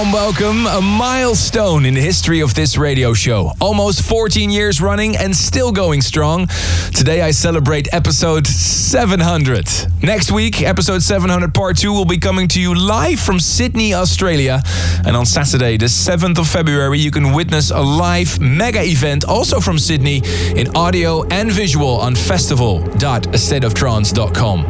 warm welcome, a milestone in the history of this radio show. Almost 14 years running and still going strong. Today I celebrate episode 700. Next week, episode 700 part 2 will be coming to you live from Sydney, Australia. And on Saturday, the 7th of February, you can witness a live mega event also from Sydney in audio and visual on festival.astateoftrance.com.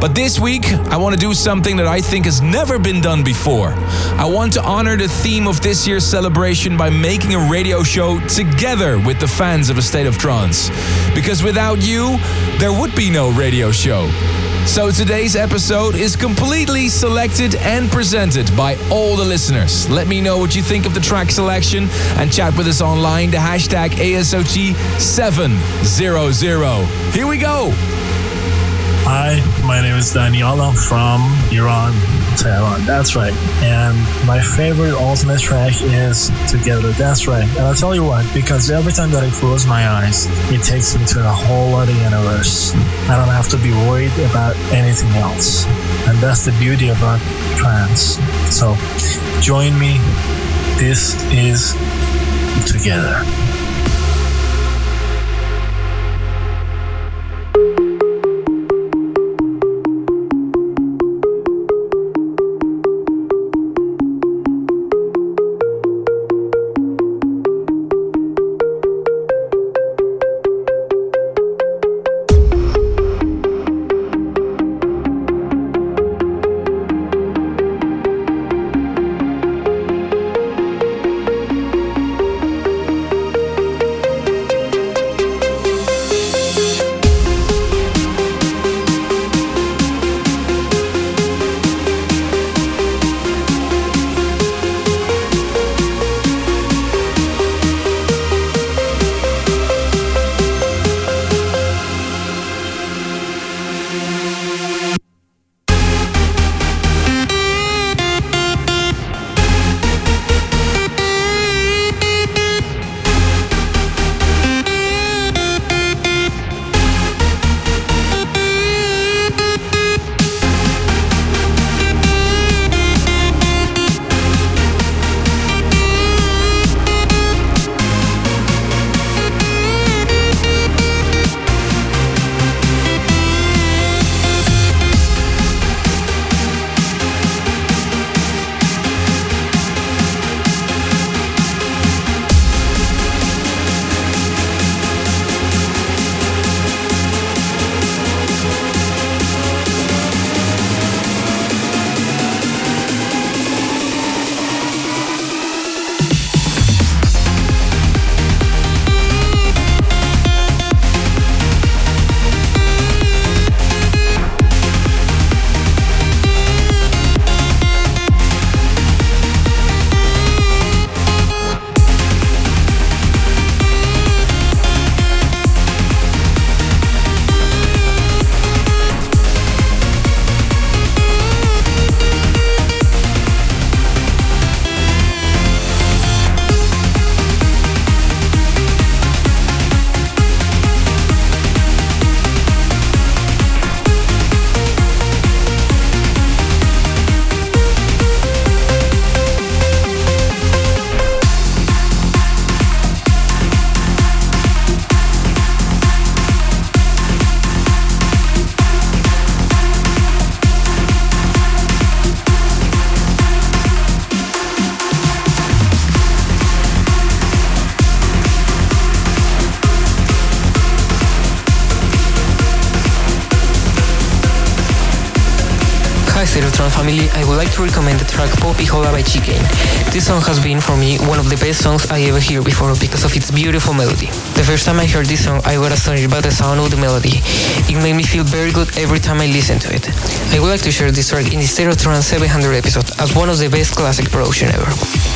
But this week, I want to do something that I think has never been done before. I want to honor the theme of this year's celebration by making a radio show together with the fans of A State of Trance. Because without you, there would be no radio show. So today's episode is completely selected and presented by all the listeners. Let me know what you think of the track selection and chat with us online, the hashtag ASOT700. Here we go. Hi, my name is Daniela from Iran, Tehran. That's right. And my favorite ultimate track is Together. That's right. And I'll tell you what, because every time that I close my eyes, it takes me to a whole other universe. I don't have to be worried about anything else. And that's the beauty about trance. So join me. This is Together. Would like to recommend the track Poppiholla by Chicane. This song has been for me one of the best songs I ever heard before because of its beautiful melody. The first time I heard this song, I was astonished by the sound of the melody. It made me feel very good every time I listened to it. I would like to share this track in the Stereo Trance 700 episode as one of the best classic production ever.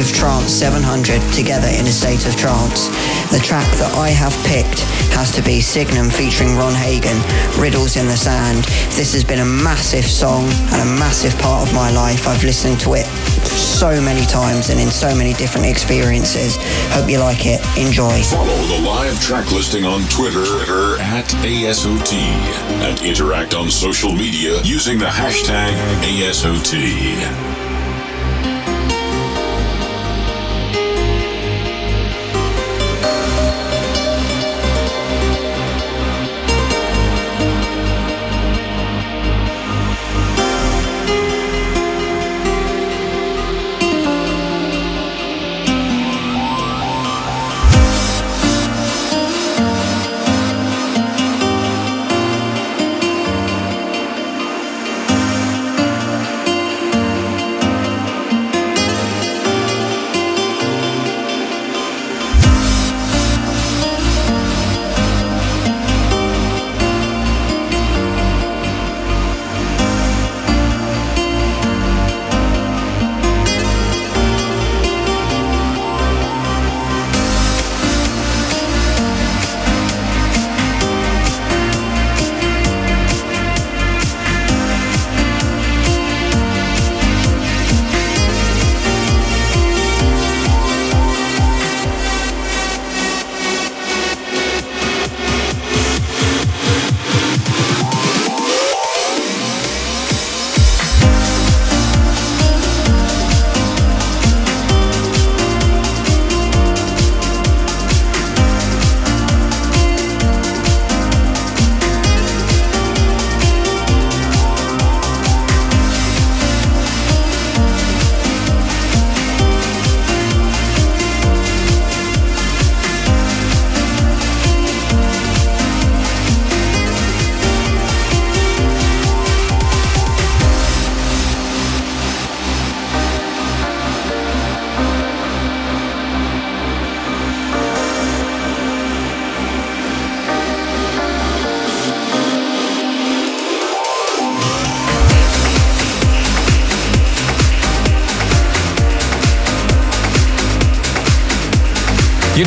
Of Trance 700 together in A State of Trance. The track that I have picked has to be Signum featuring Ron Hagen, Riddles in the Sand. This has been a massive song and a massive part of my life. I've listened to it so many times and in so many different experiences. Hope you like it. Enjoy. Follow the live track listing on Twitter, Twitter at ASOT and interact on social media using the hashtag ASOT.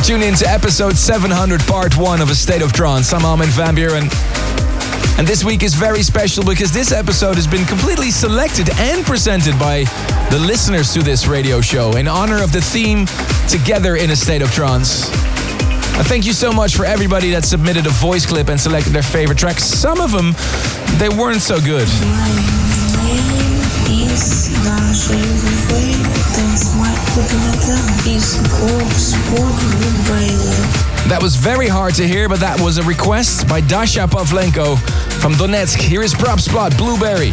Tune in to episode 700, part one of A State of Trance. I'm Armin van Buuren. And this week is very special because this episode has been completely selected and presented by the listeners to this radio show in honor of the theme Together in a State of Trance. Uh, thank you so much for everybody that submitted a voice clip and selected their favorite tracks. Some of them, they weren't so good. That was very hard to hear, but that was a request by Dasha Pavlenko from Donetsk. Here is Probspot Blueberry.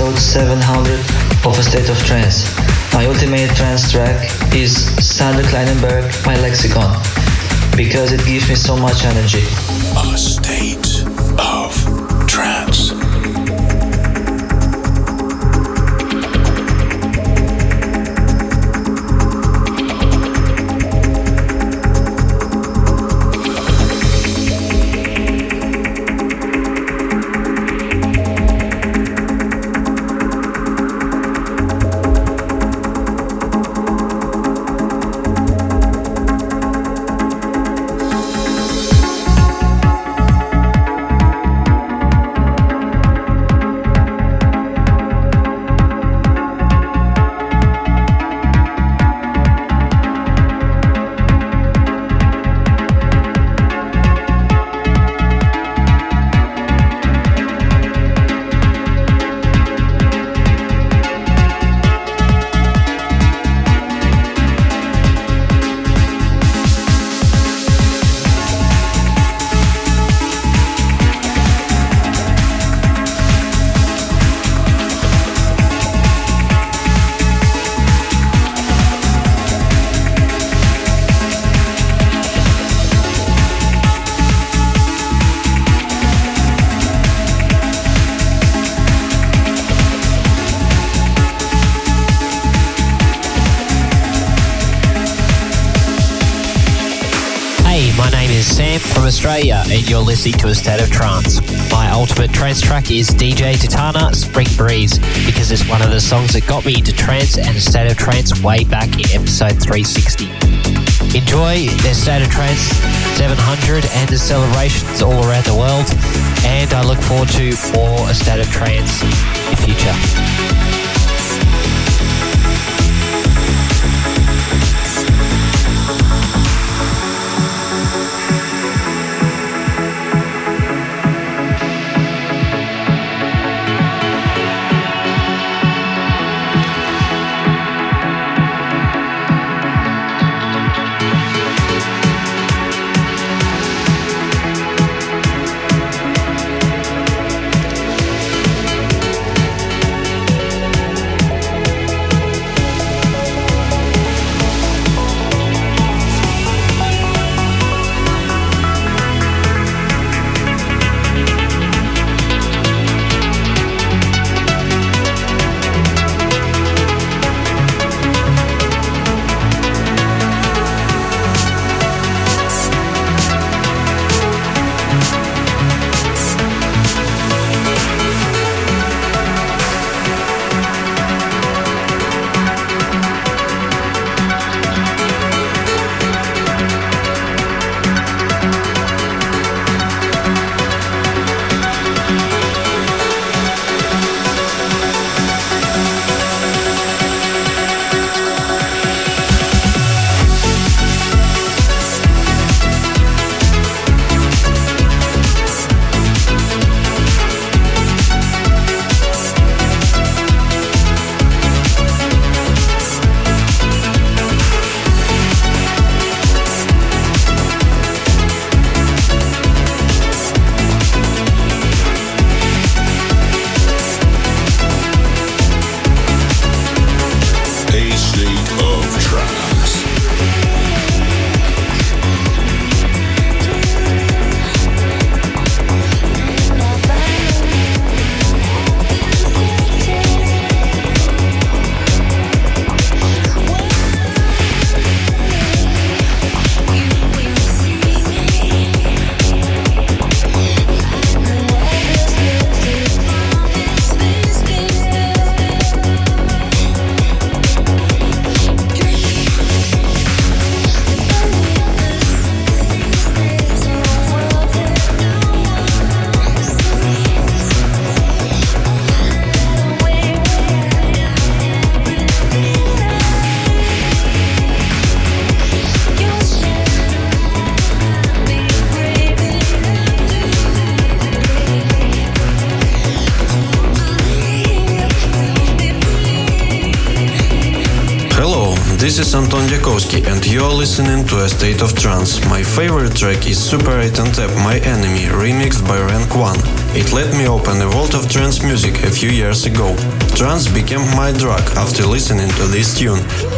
Episode 700 of A State of Trance. My ultimate trance track is Sander Kleinenberg, My Lexicon, because it gives me so much energy. A State Australia, and you're listening to A State of Trance. My ultimate trance track is DJ Tatana Spring Breeze because it's one of the songs that got me into trance and A State of Trance way back in episode 360. Enjoy the State of Trance 700 and the celebrations all around the world, and I look forward to more A State of Trance in the future. And you're listening to A State of Trance. My favorite track is Super 8 and Tab My Enemy, remixed by Rank One. It let me open a world of trance music a few years ago. Trance became my drug after listening to this tune.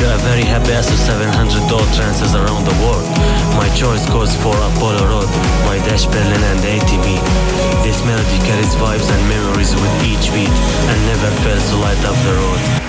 You a very happy SO 700 door trances around the world. My choice goes for Apollo Road my Dash Berlin and ATB. This melody carries vibes and memories with each beat and never fails to light up the road.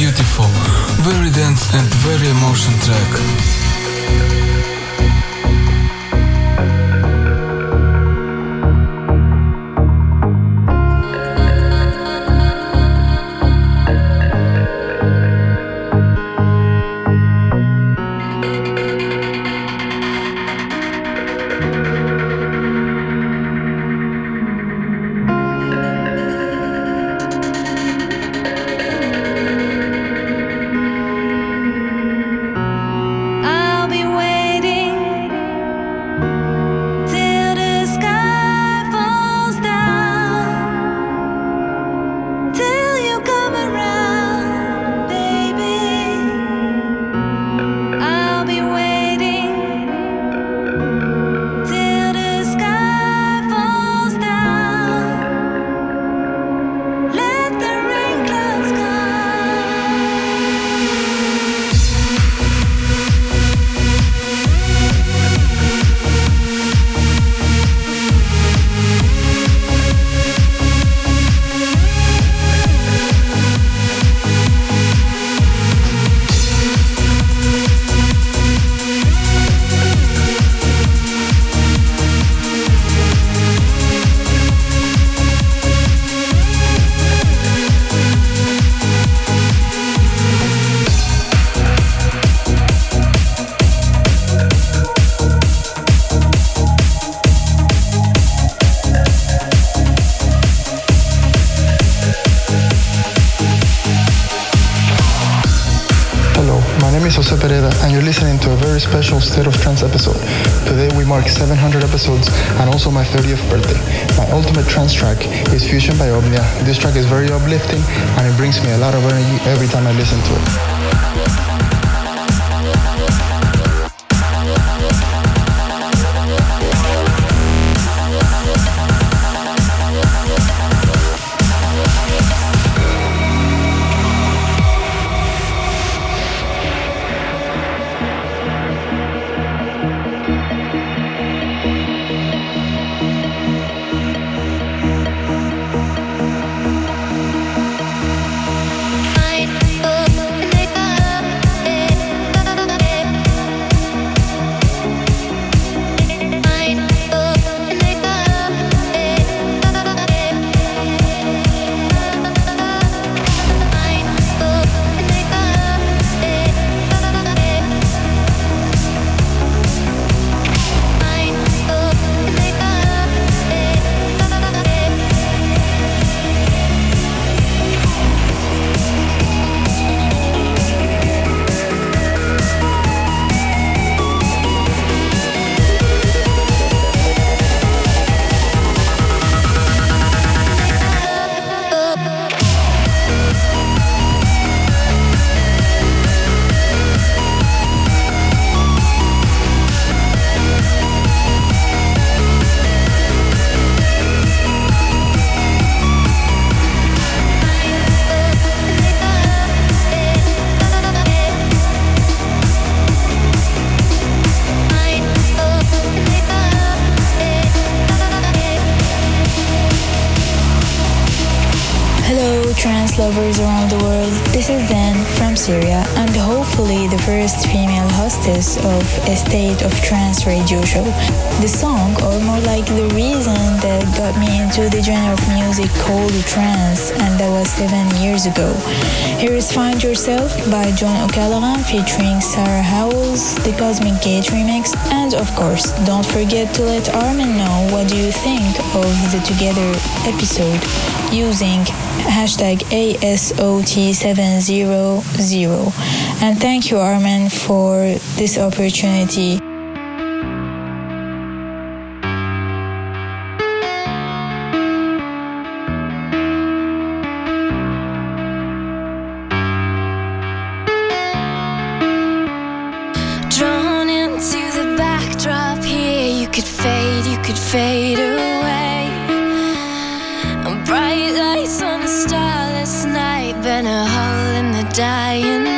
Beautiful, very dense and very emotional track. Yourself by John O'Callaghan featuring Sarah Howells, the Cosmic Gate remix, and of course, don't forget to let Armin know what do you think of the Together episode using hashtag ASOT700. And thank you, Armin, for this opportunity. Fade, away. Bright lights on a starless night, burn a hole in the dying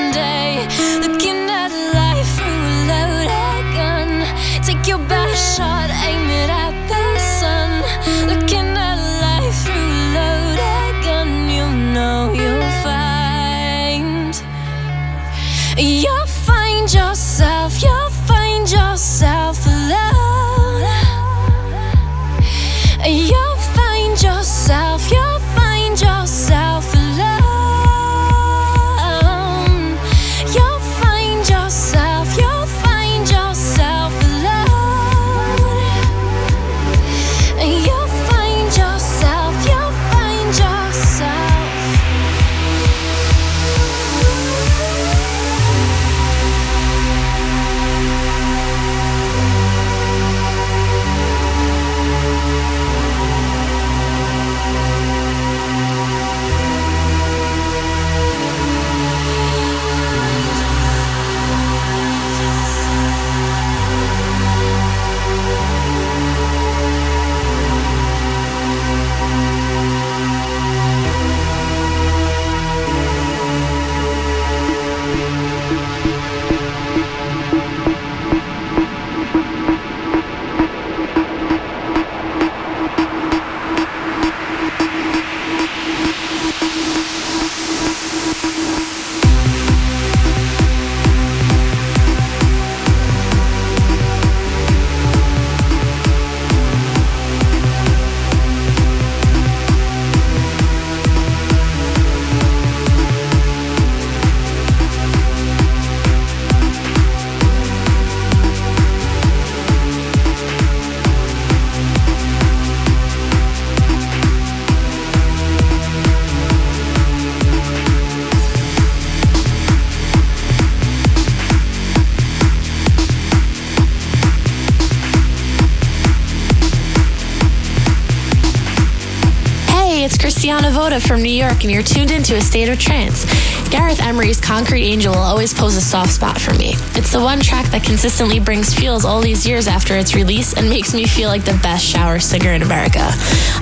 and you're tuned into a state of trance. Gareth Emery's Concrete Angel will always pose a soft spot for me. It's the one track that consistently brings feels all these years after its release and makes me feel like the best shower singer in America.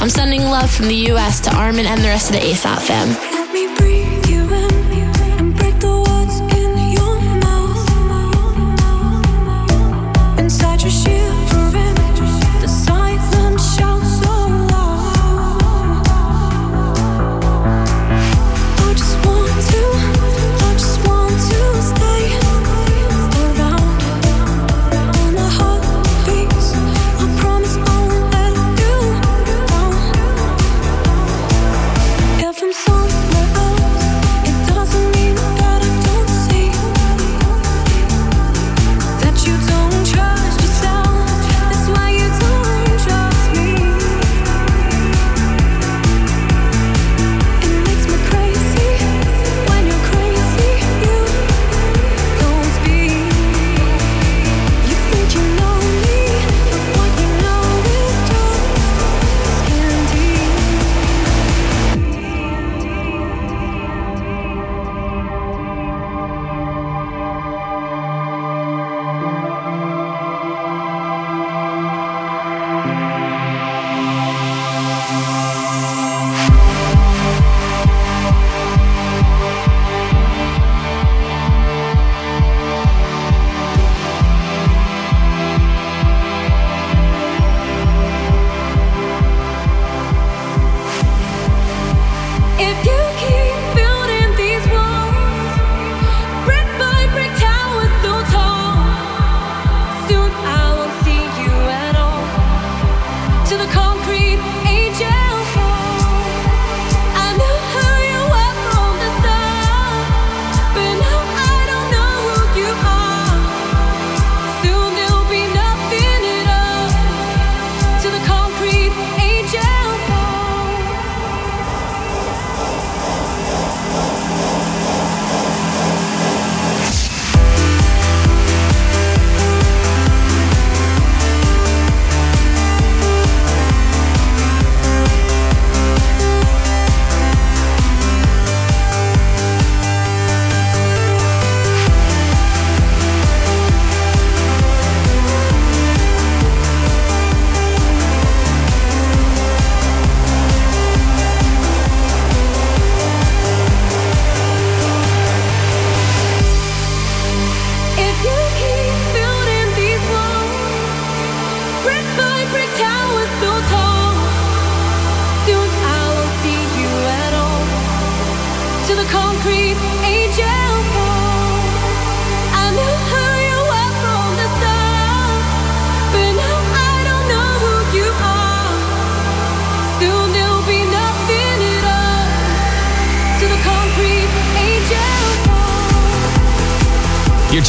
I'm sending love from the US to Armin and the rest of the ASOT fam.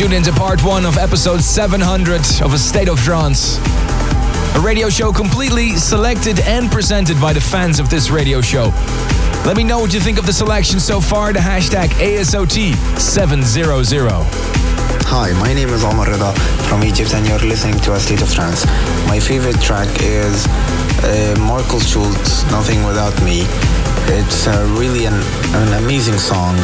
Tuned into part one of episode 700 of A State of Trance. A radio show completely selected and presented by the fans of this radio show. Let me know what you think of the selection so far. The hashtag ASOT700. Hi, my name is Omar Rida from Egypt and you're listening to A State of Trance. My favorite track is uh, Markus Schulz, Nothing Without Me. It's uh, really an, an amazing song.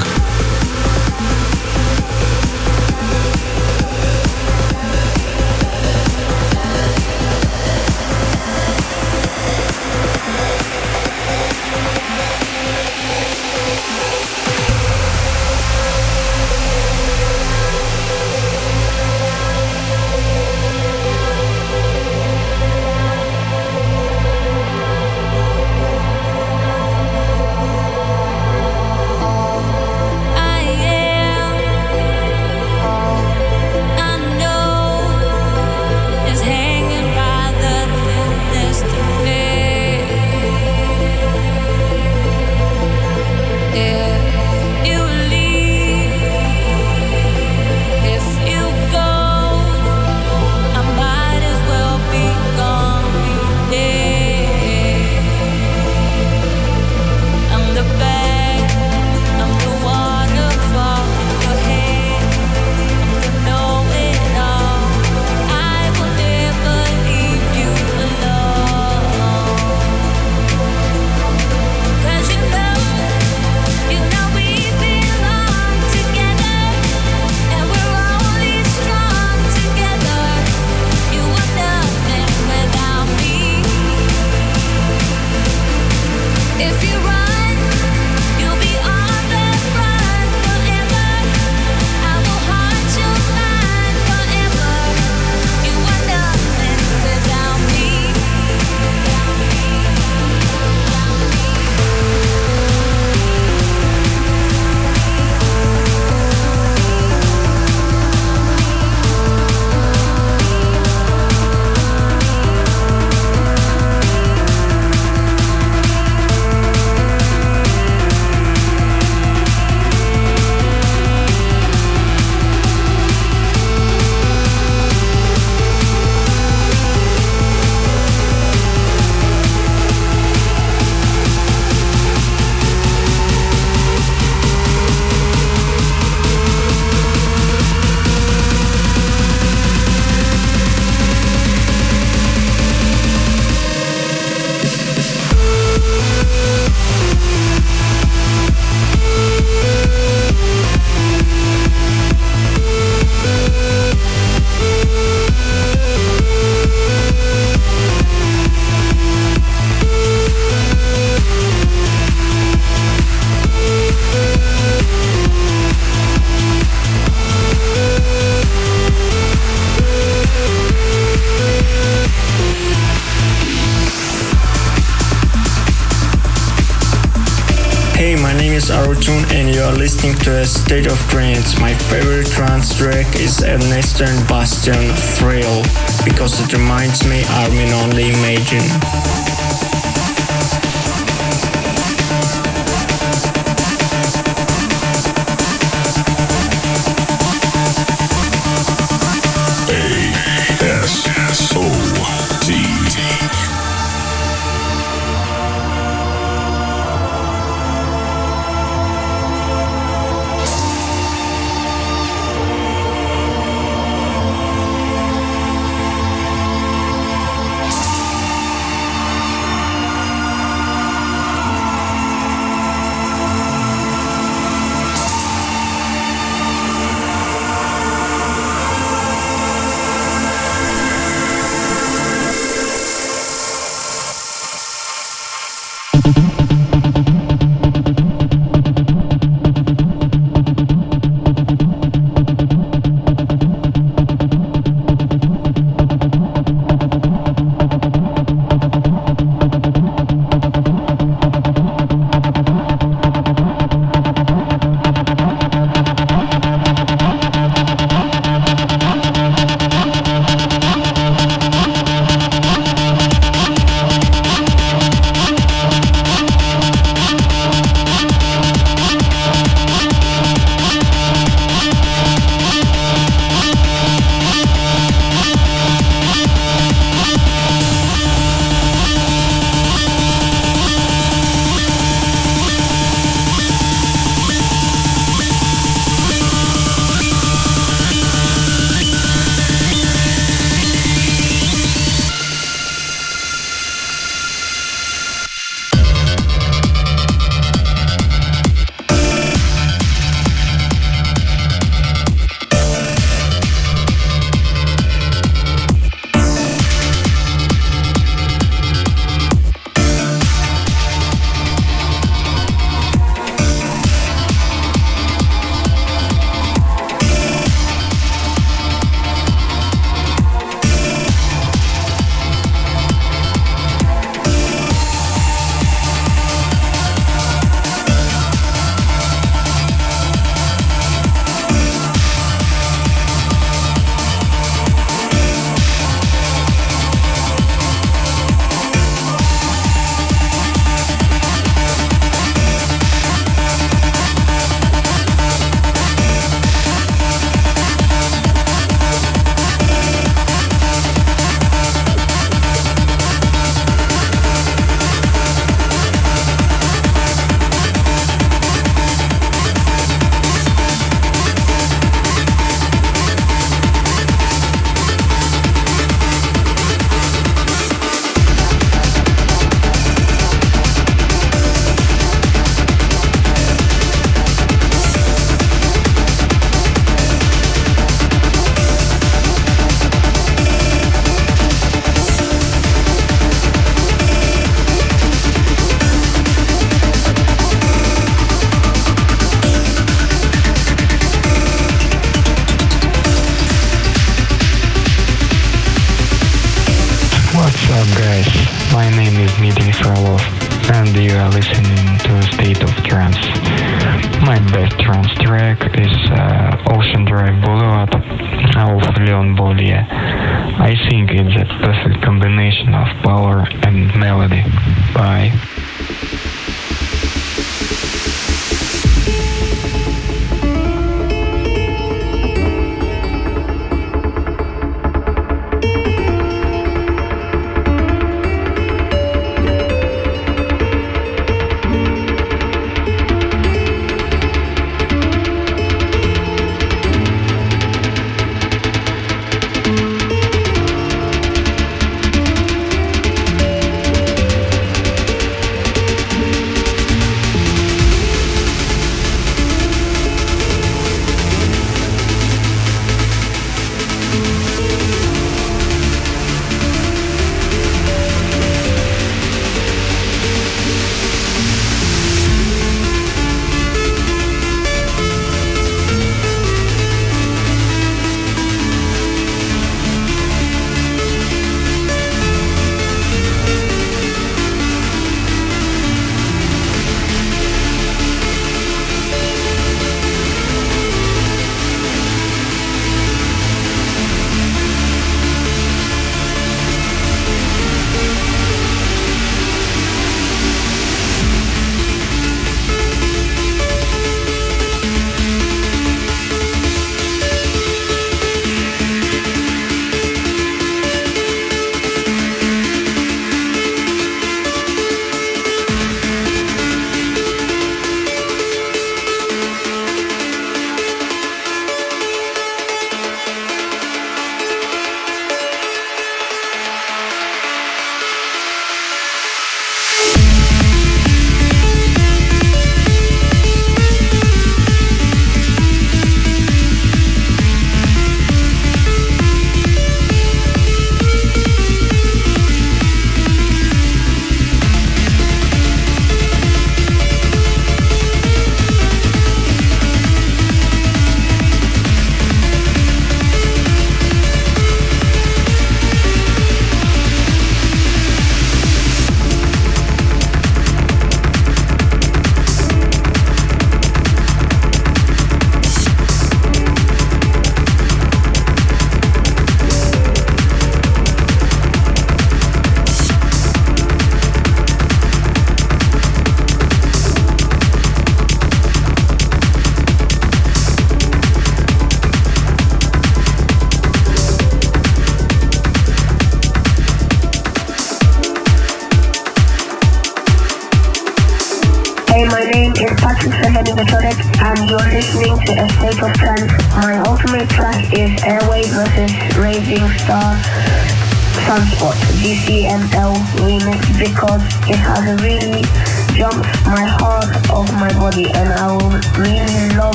Is Ernesto vs Bastian Thrill because it reminds me Armin Only Imagine.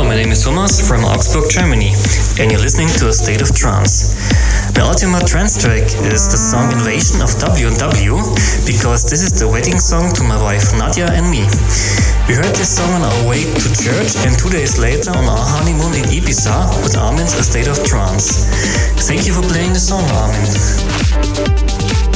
Thomas from Augsburg, Germany, and you're listening to A State of Trance. My ultimate trance track is the song Invasion of W&W because this is the wedding song to my wife Nadia and me. We heard this song on our way to church and two days later on our honeymoon in Ibiza with Armin's A State of Trance. Thank you for playing the song, Armin.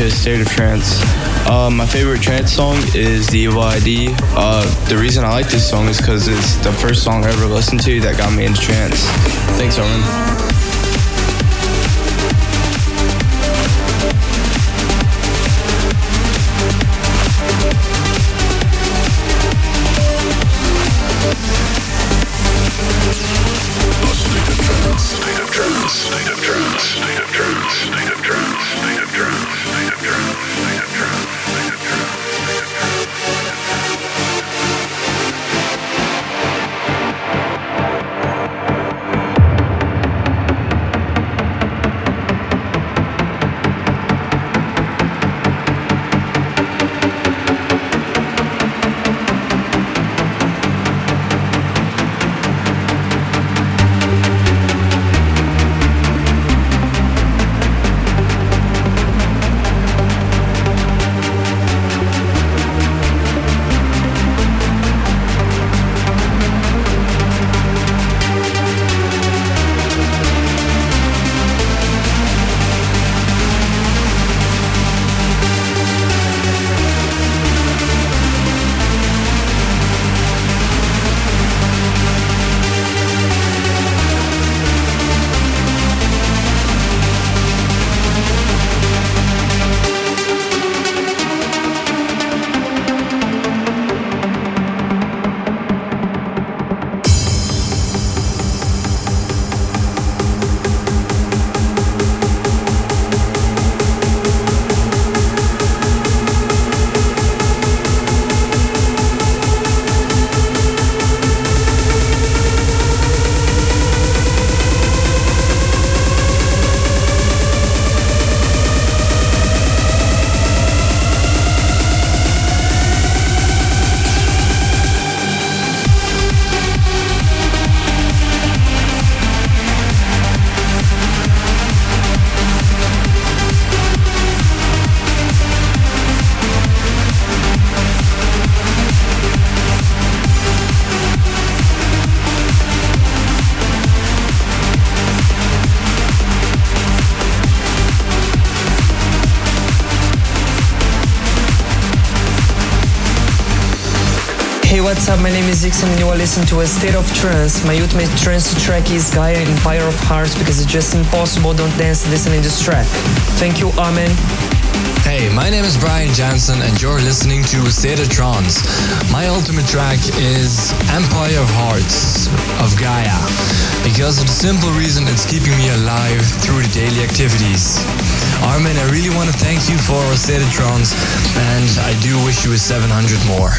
To State of Trance. Uh, my favorite trance song is the ID. Uh, the reason I like this song is because it's the first song I ever listened to that got me into trance. Thanks, Armin. What's up? My name is Ixon and you are listening to A State of Trance. My ultimate trance track is Gaia Empire of Hearts because it's just impossible don't dance listening to this track. Thank you, Armin. Hey, my name is Brian Jansen and you're listening to A State of Trance. My ultimate track is Empire of Hearts of Gaia because of the simple reason it's keeping me alive through the daily activities. Armin, I really want to thank you for A State of Trance and I do wish you a 700 more.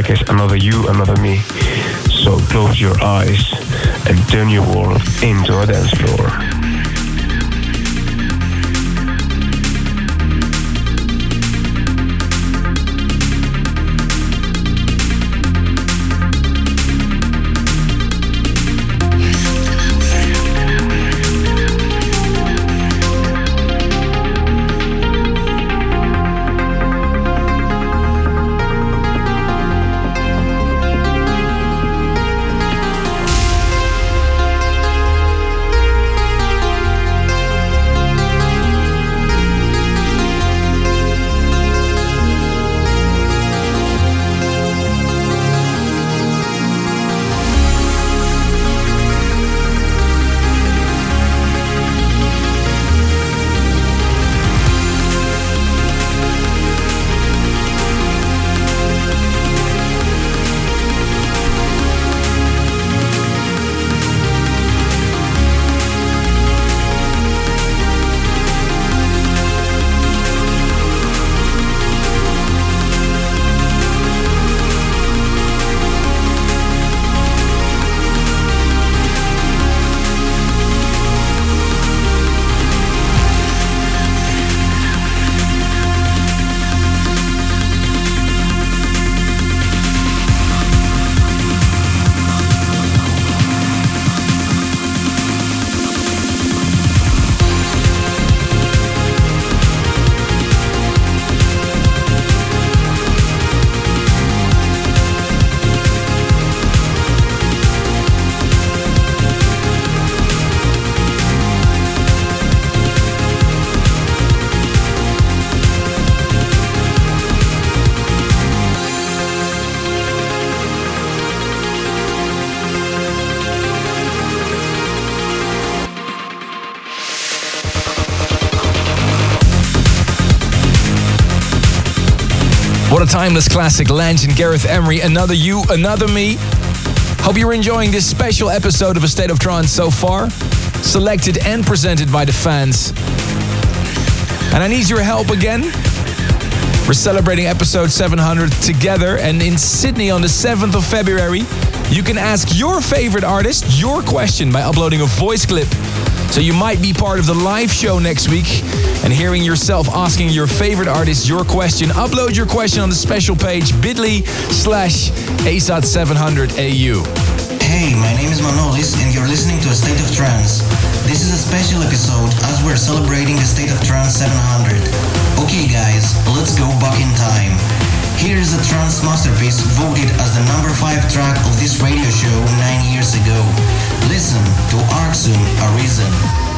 back as another you, another me. So close your eyes and turn your world into a dance floor. Timeless classic, Lange and Gareth Emery, Another You, Another Me. Hope you're enjoying this special episode of A State of Trance so far. Selected and presented by the fans. And I need your help again. We're celebrating episode 700 together, and in Sydney on the 7th of February, you can ask your favorite artist your question by uploading a voice clip. So you might be part of the live show next week and hearing yourself asking your favorite artist your question. Upload your question on the special page bit.ly slash ASOT700AU. Hey, my name is Manolis and you're listening to A State of Trance. This is a special episode as we're celebrating the State of Trance 700. Okay guys, let's go back in time. Here is a trance masterpiece voted as the number 5 track of this radio show 9 years ago. Listen to Arksun Arisen.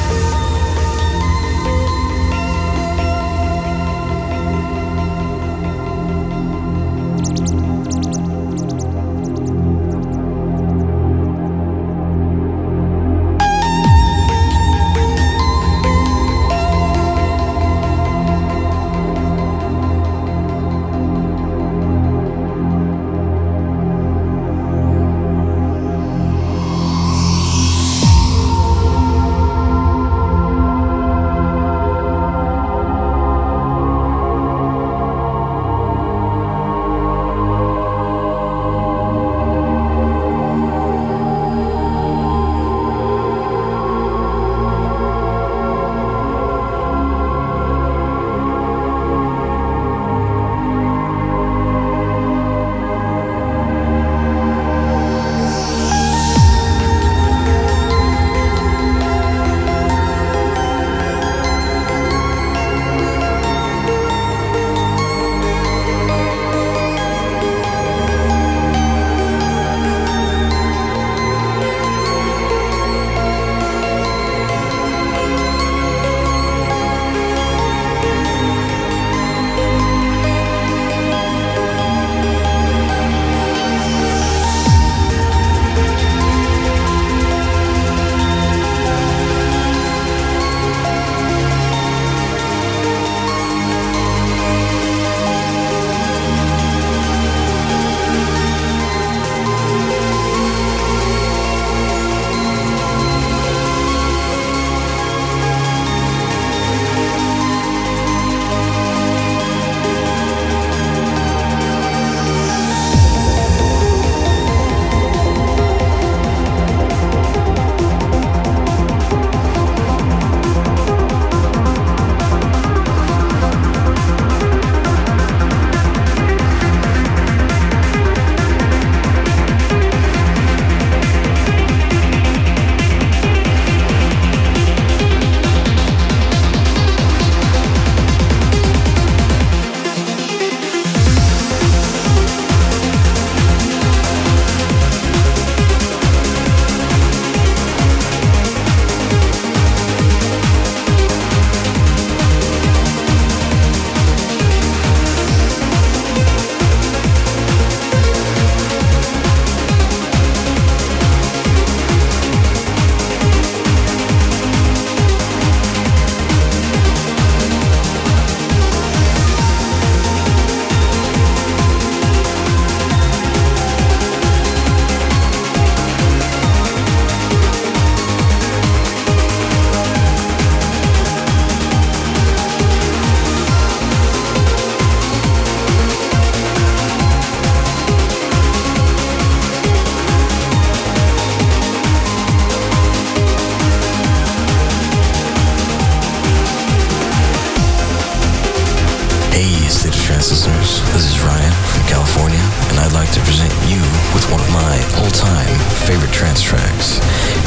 I'd like to present you with one of my all-time favorite trance tracks.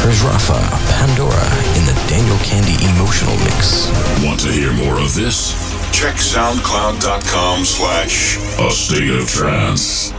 Here's Rafa Pandora in the Daniel Kandi Emotional Mix. Want to hear more of this? Check SoundCloud.com slash A State of Trance.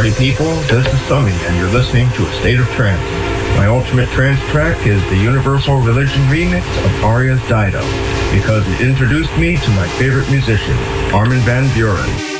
Party people. This is Summy, and you're listening to A State of Trance. My ultimate trance track is the Universal Religion remix of Aria's Dido, because it introduced me to my favorite musician, Armin van Buuren.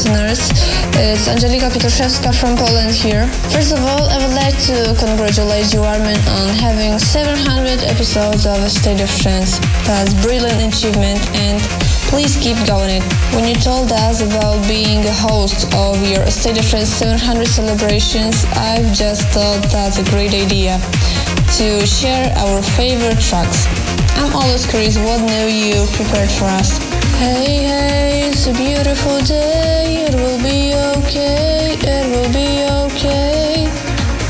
Listeners. It's Angelika Pietroszewska from Poland here. First of all, I would like to congratulate you, Armin, on having 700 episodes of A State of Trance. That's a brilliant achievement and please keep going. When you told us about being a host of your State of Trance 700 celebrations, I've just thought that's a great idea to share our favorite tracks. I'm always curious what new you prepared for us. Hey, hey, it's a beautiful day. It will be okay. It will be okay.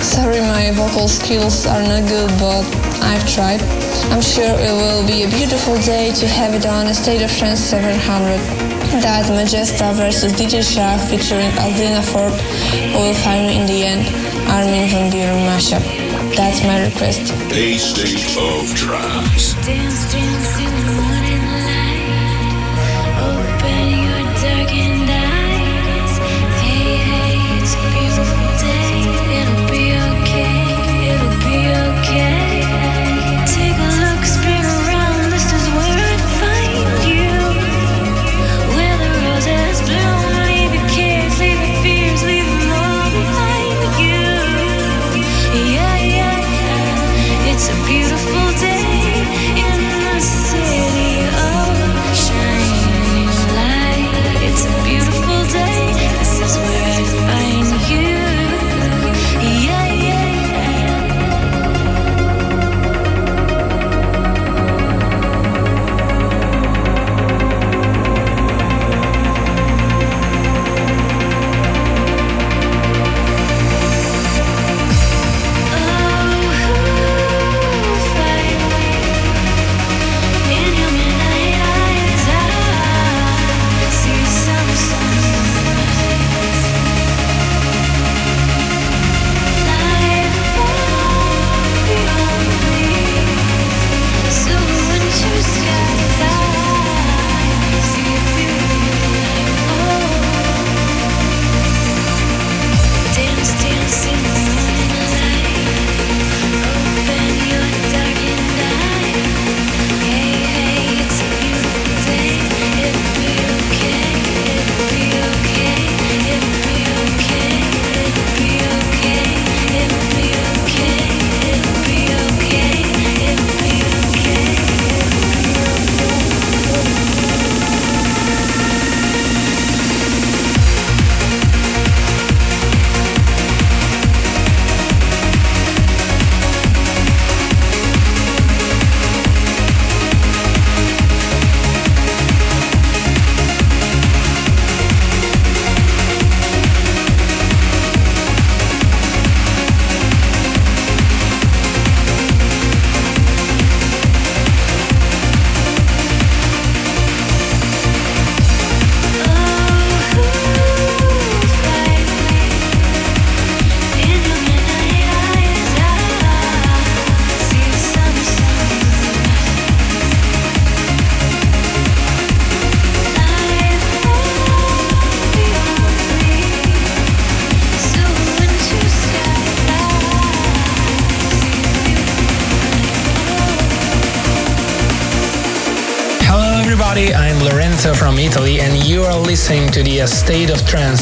Sorry, my vocal skills are not good, but I've tried. I'm sure it will be a beautiful day to have it on a State of Trance 700. That Majesta versus DJ Shah featuring Adrina Thorpe who will find me in the end. Armin van Buuren mashup. That's my request. A State of Trance.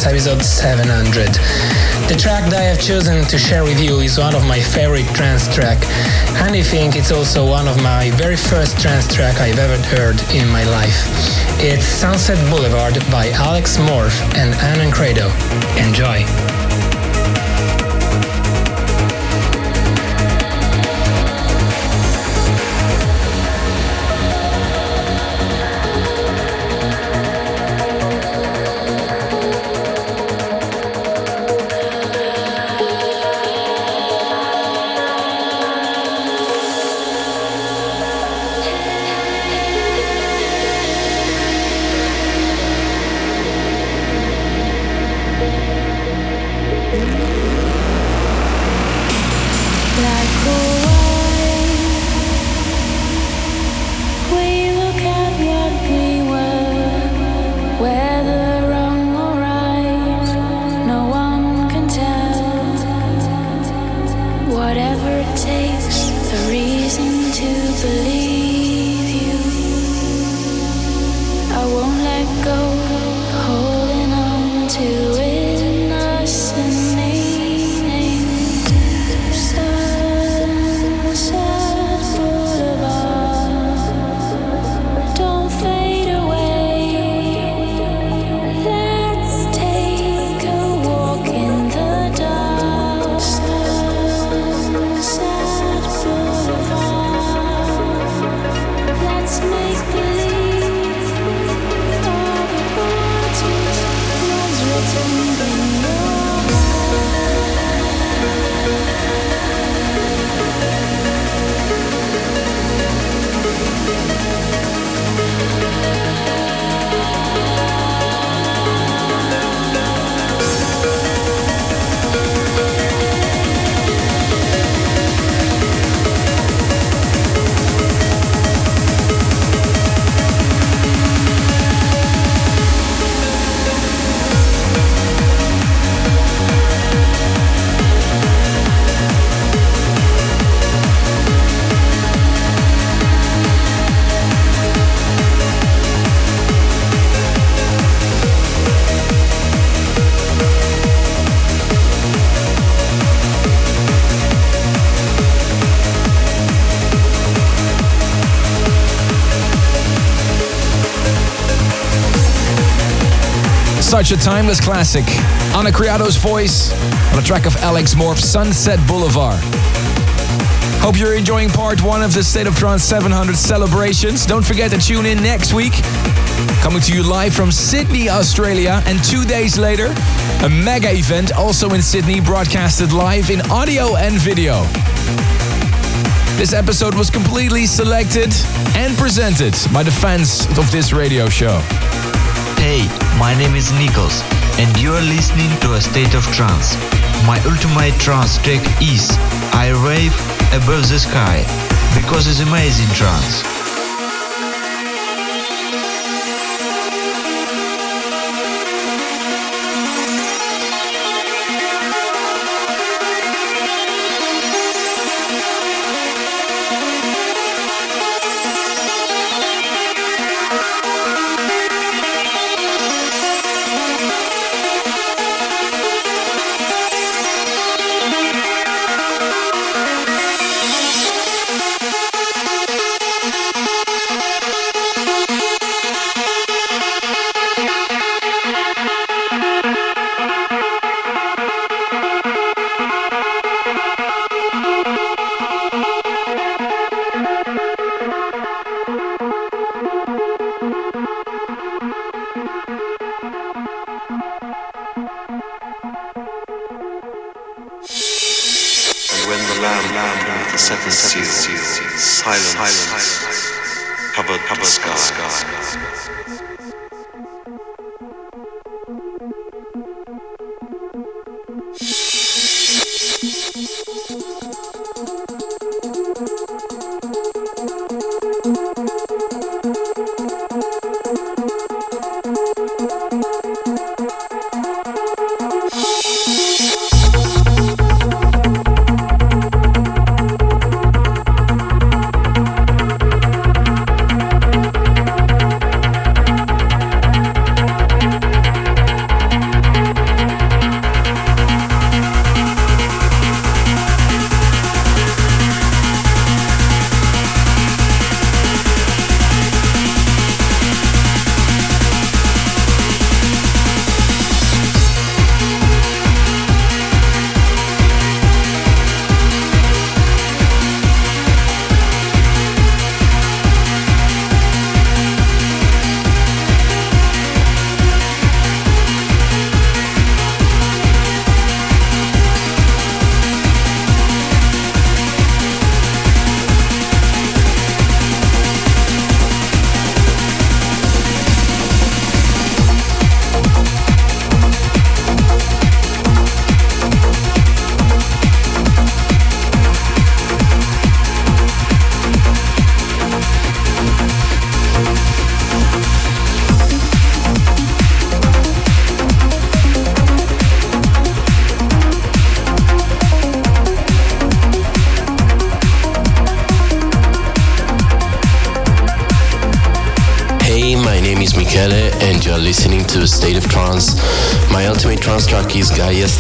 Episode 700. The track that I have chosen to share with you is one of my favorite trance track and I think it's also one of my very first trance track I've ever heard in my life. It's Sunset Boulevard by Alex Morph and Ana Criado. Enjoy! Such a timeless classic. Ana Criado's voice on a track of Alex Morph's Sunset Boulevard. Hope you're enjoying part one of the State of Trance 700 celebrations. Don't forget to tune in next week. Coming to you live from Sydney, Australia, and two days later, a mega event also in Sydney, broadcasted live in audio and video. This episode was completely selected and presented by the fans of this radio show. Hey, my name is Nikos, and you are listening to A State of Trance. My ultimate trance track is I Rave Above the Sky, because it's amazing trance. silence. silence. silence.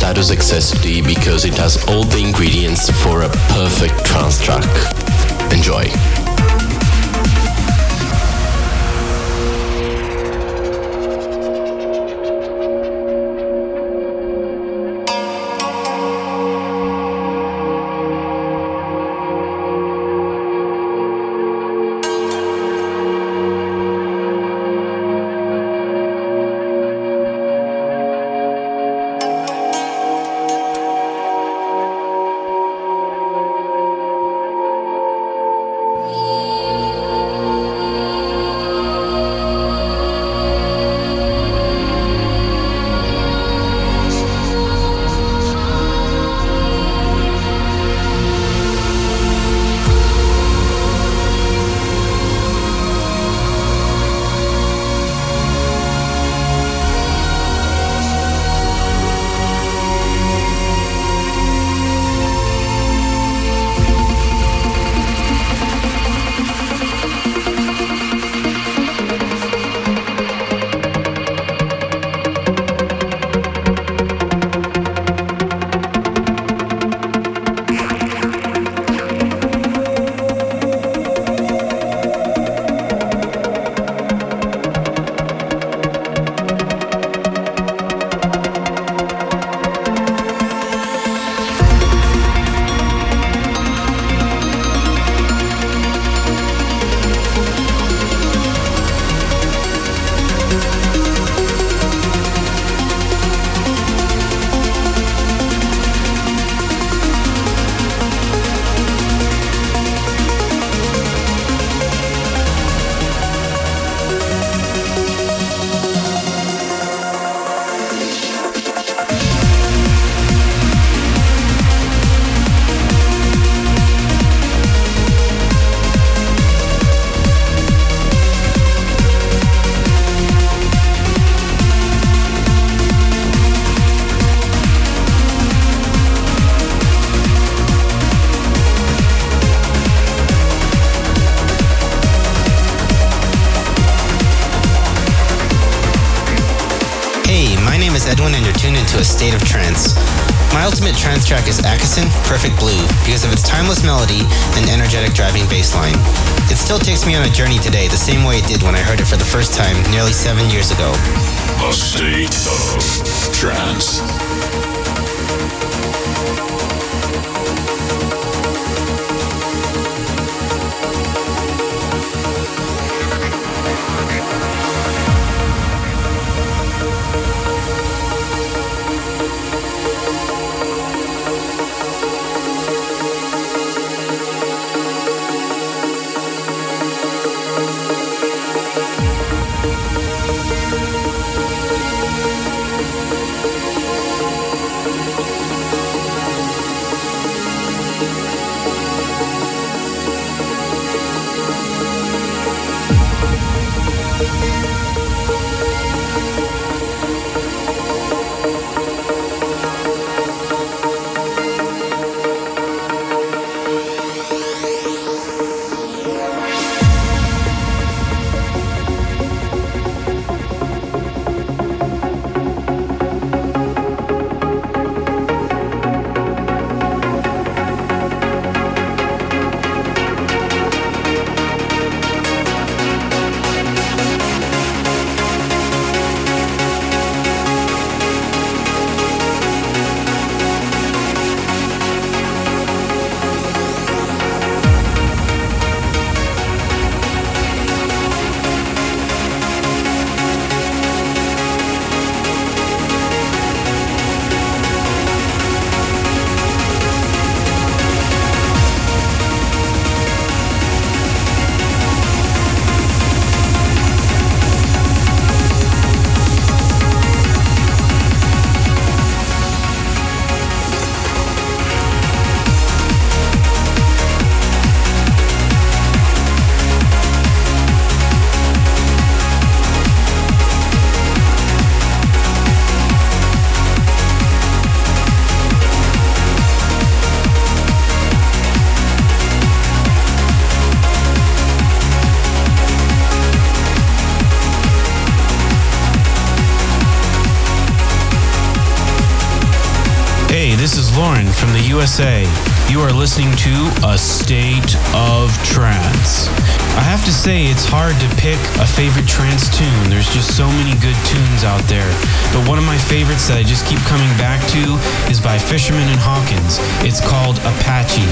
Gaia Status Excessu D because it has all the ingredients for a perfect trance track. Enjoy. Same way it did when I heard it for the first time nearly seven years ago. A state of trance. USA. You are listening to A State of Trance. I have to say, it's hard to pick a favorite trance tune. There's just so many good tunes out there. But one of my favorites that I just keep coming back to is by Fisherman and Hawkins. It's called Apache.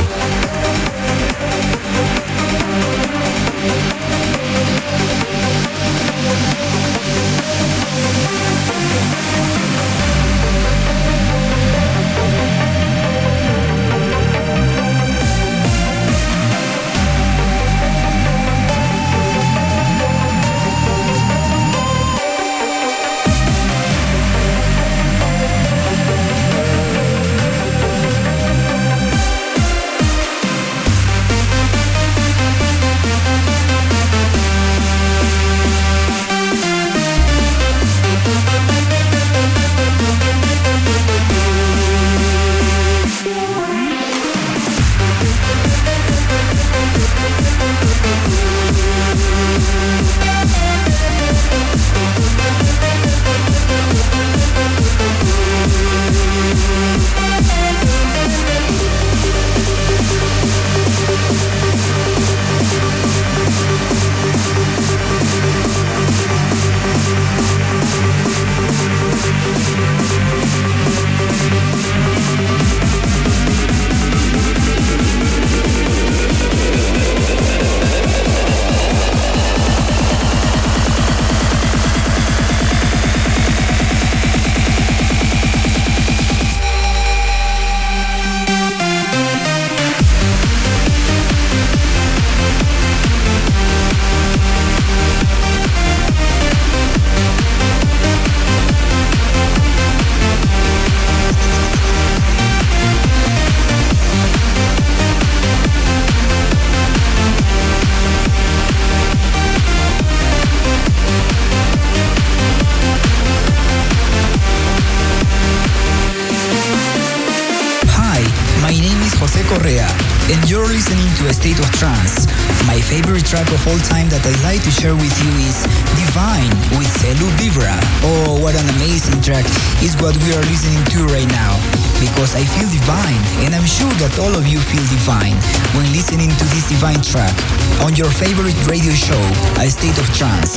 Track of all time that I'd like to share with you is Divine with Celu Vibra. Oh, what an amazing track is what we are listening to right now. Because I feel divine, and I'm sure that all of you feel divine when listening to this divine track on your favorite radio show, A State of Trance.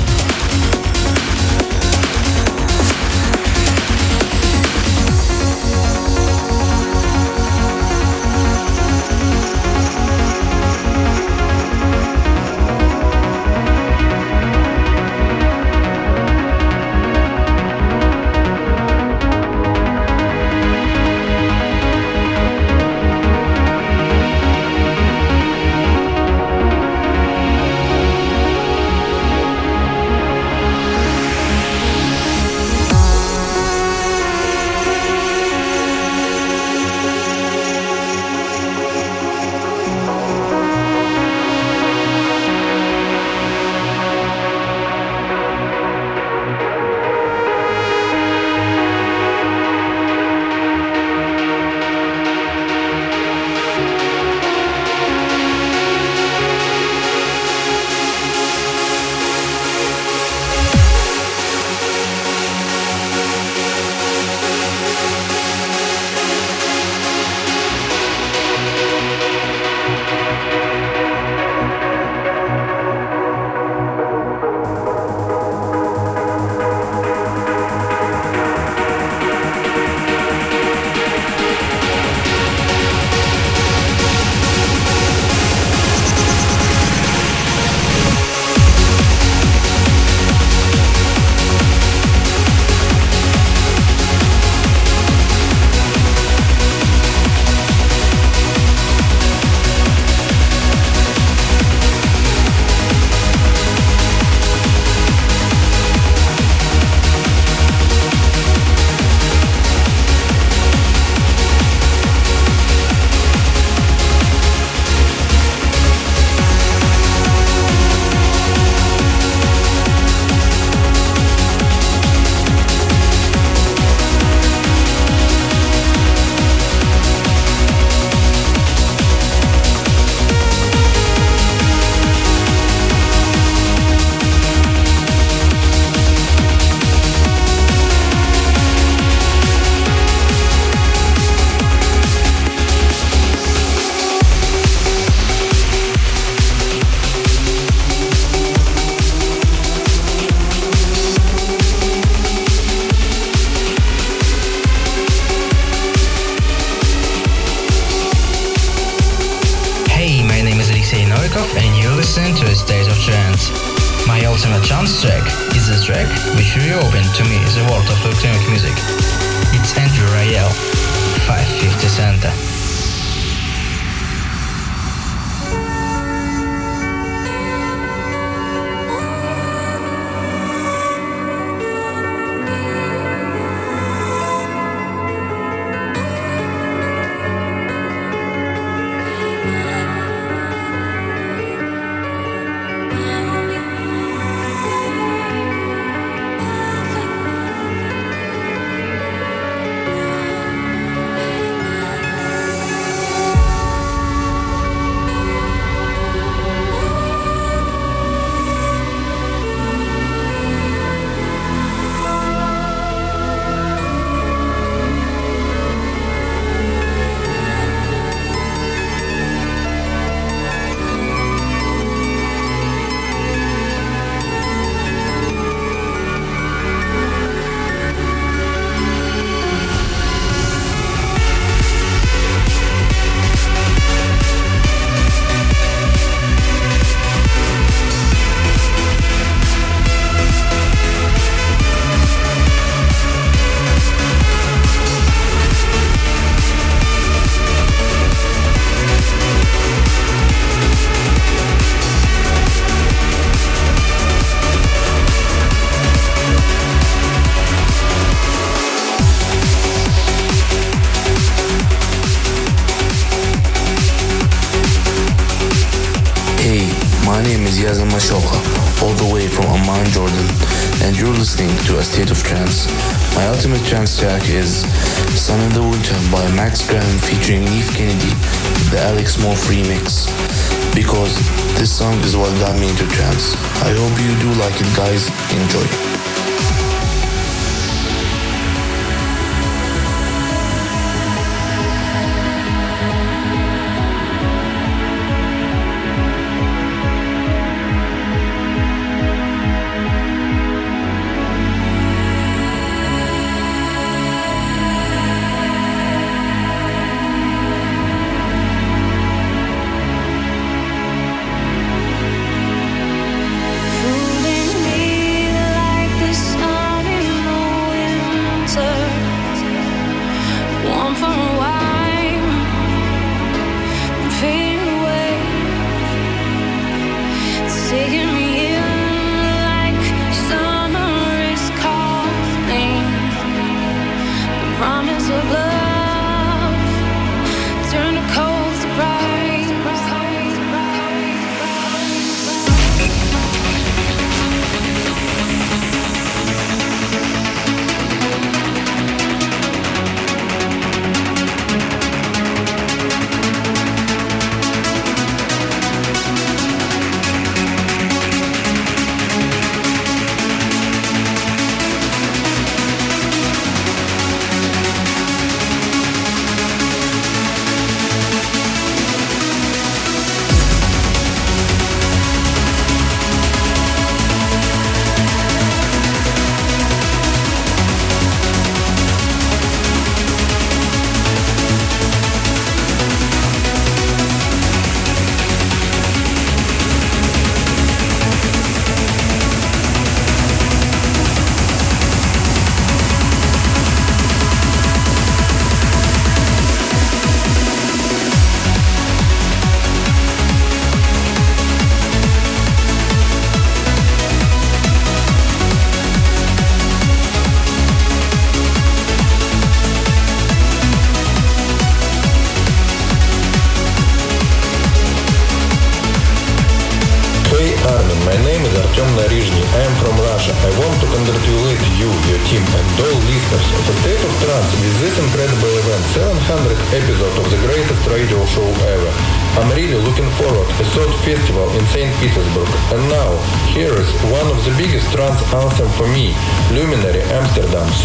550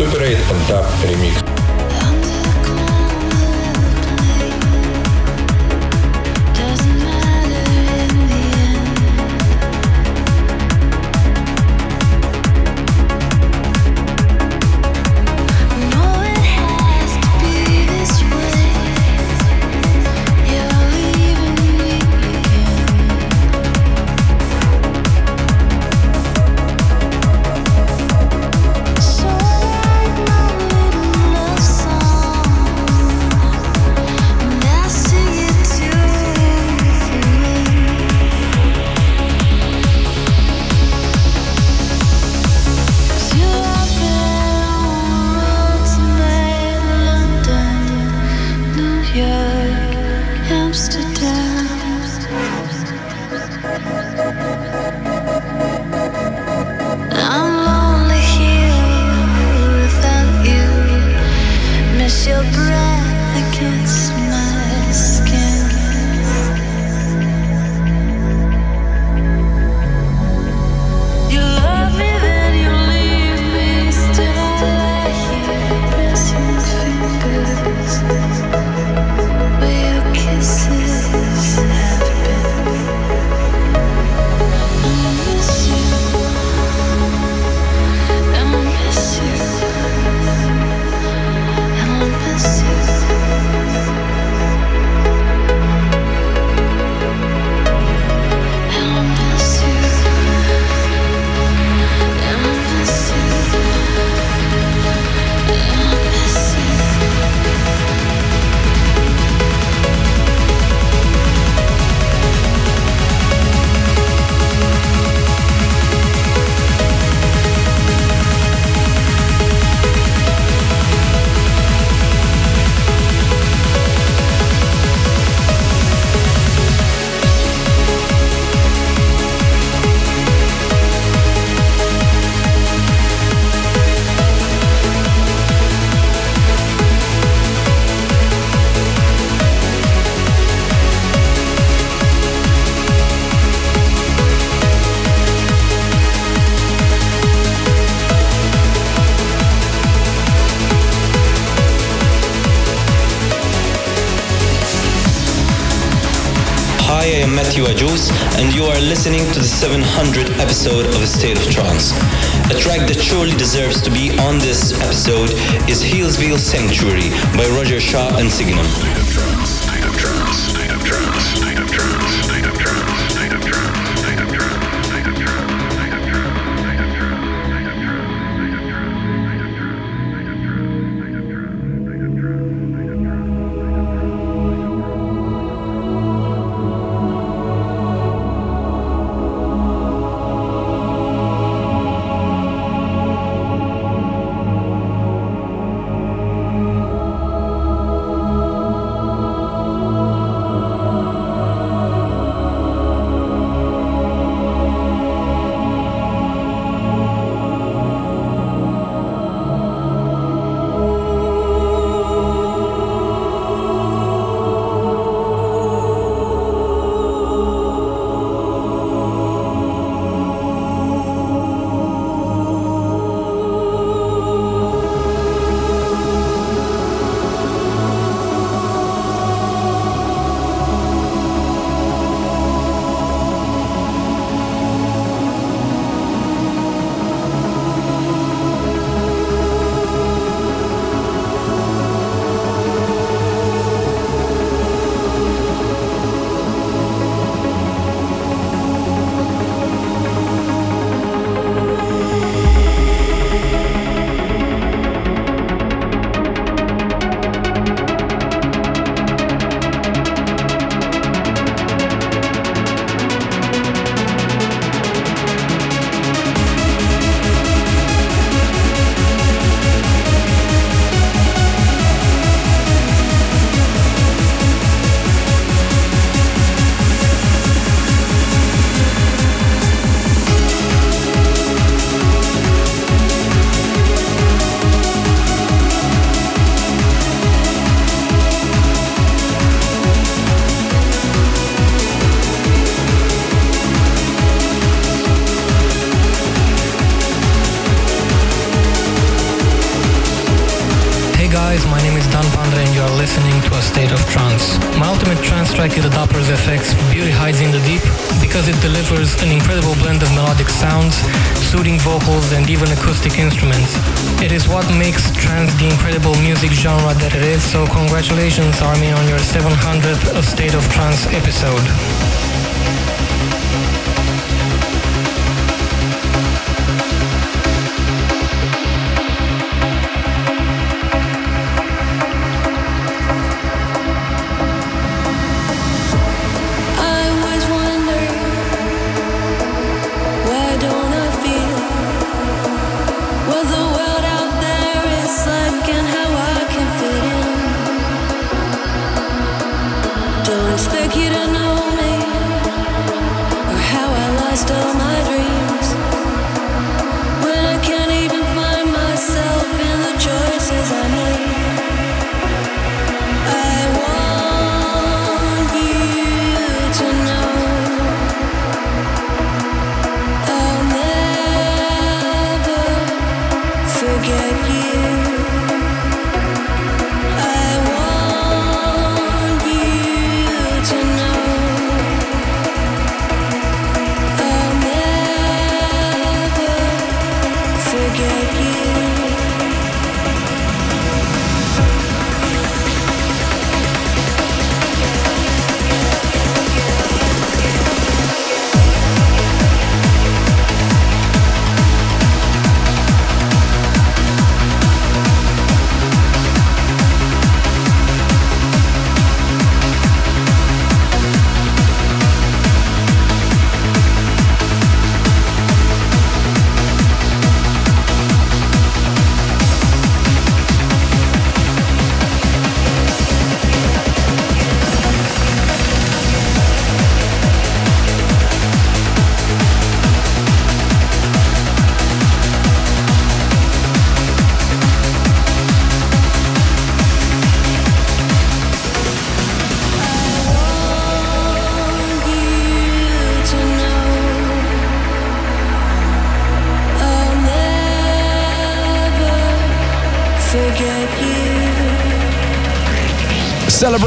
Супер 8 Pent Up Remix. 700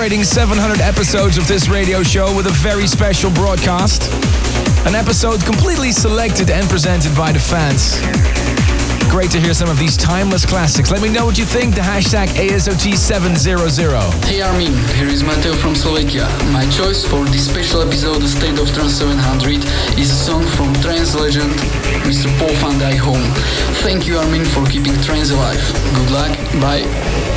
celebrating 700 episodes of this radio show with a very special broadcast. An episode completely selected and presented by the fans. Great to hear some of these timeless classics. Let me know what you think. The hashtag ASOT700. Hey Armin, here is Mateo from Slovakia. My choice for this special episode of State of Trance 700 is a song from trance legend Mr. Paul van Home. Thank you Armin for keeping trance alive. Good luck, bye.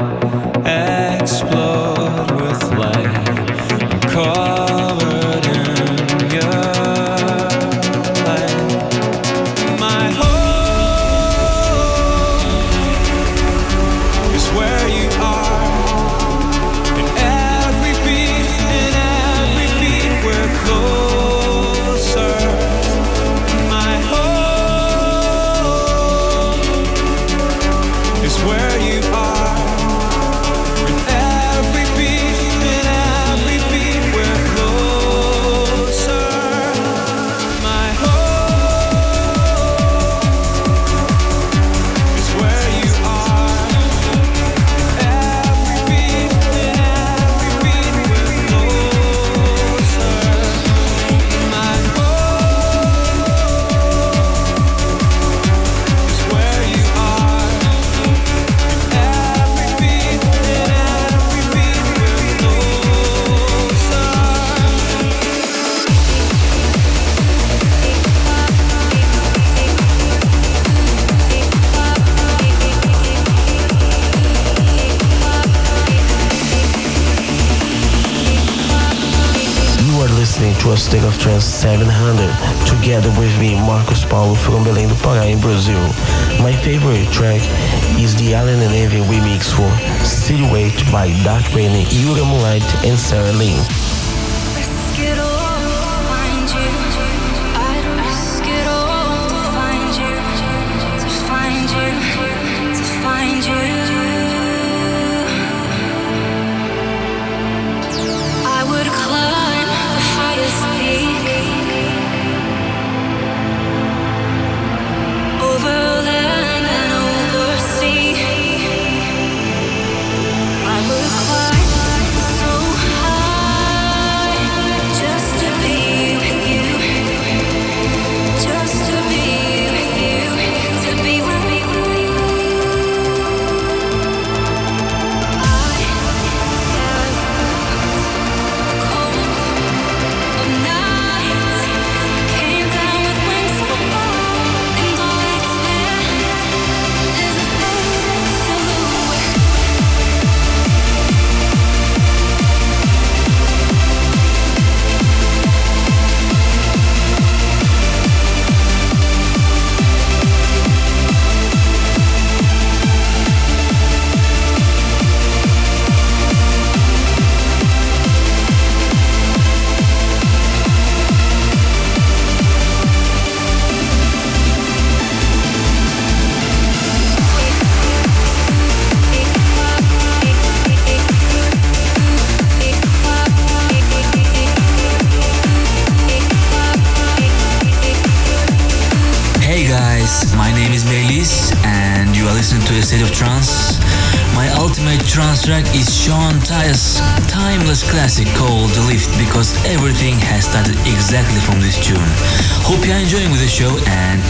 Trance 700, together with me, Marcos Paulo from Belém do Pará in Brazil. My favorite track is the Allen and Envy remix for Silhouette by Dart Rayne, Yura Moonlight, and Sarah Lynn.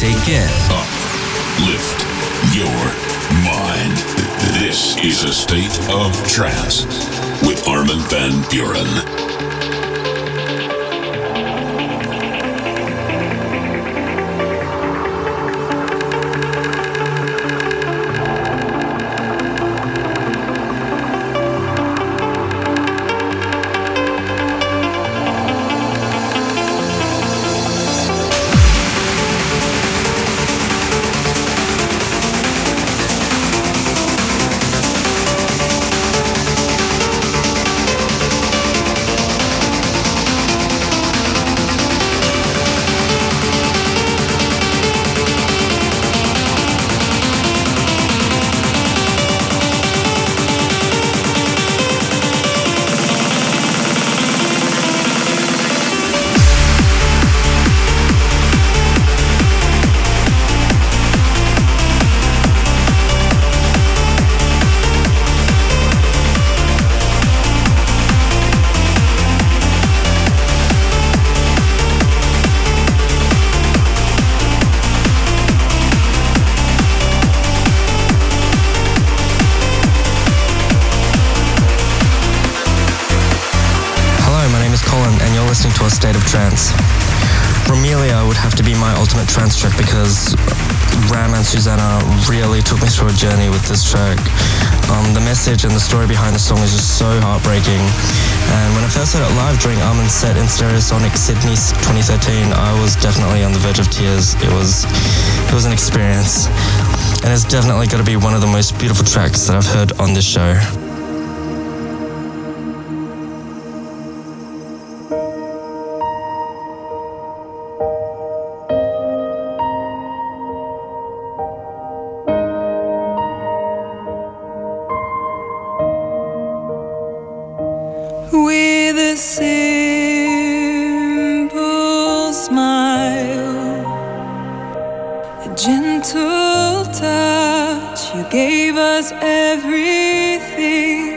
Take care. Lift your mind. This is a state of trance with Armin van Buuren. This track. Um, the message and the story behind the song is just so heartbreaking. And when I first heard it live during Armin's set in Stereosonic Sydney 2013, I was definitely on the verge of tears. It was, it was an experience. And it's definitely got to be one of the most beautiful tracks that I've heard on this show. You gave us everything.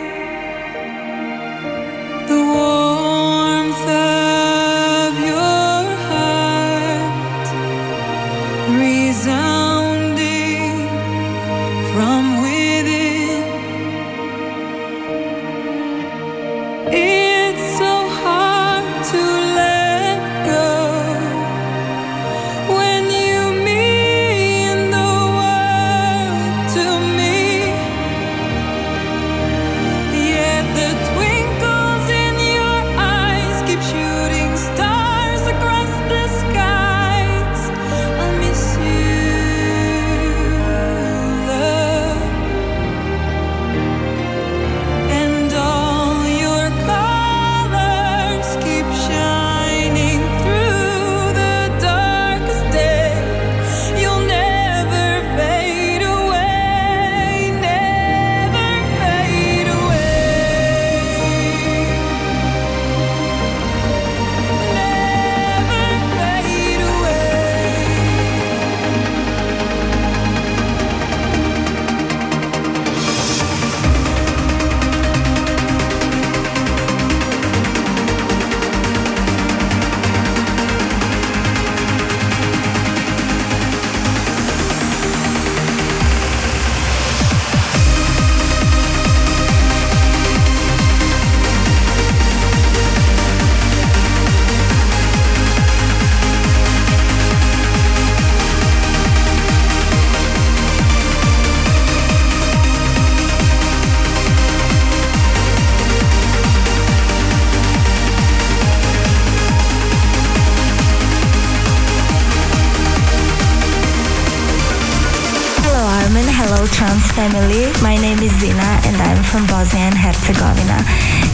Zina and I'm from Bosnia and Herzegovina.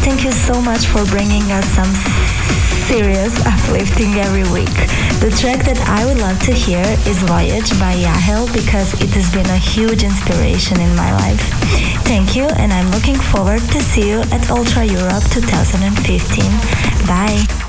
Thank you so much for bringing us some serious uplifting every week. The track that I would love to hear is Voyage by Yahel because it has been a huge inspiration in my life. Thank you and I'm looking forward to see you at Ultra Europe 2015. Bye.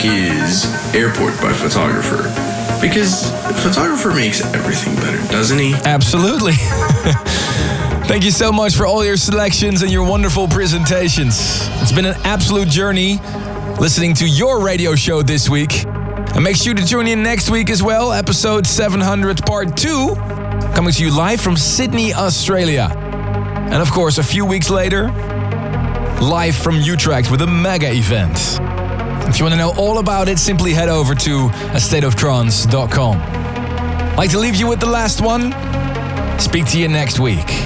Track is Airport by Photographer. Because Photographer makes everything better, doesn't he? Absolutely. Thank you so much for all your selections and your wonderful presentations. It's been an absolute journey listening to your radio show this week. And make sure to tune in next week as well, episode 700, part 2, coming to you live from Sydney, Australia. And of course, a few weeks later, live from Utrecht with a mega event. You want to know all about it, simply head over to astateoftrance.com. Like to leave you with the last one. Speak to you next week.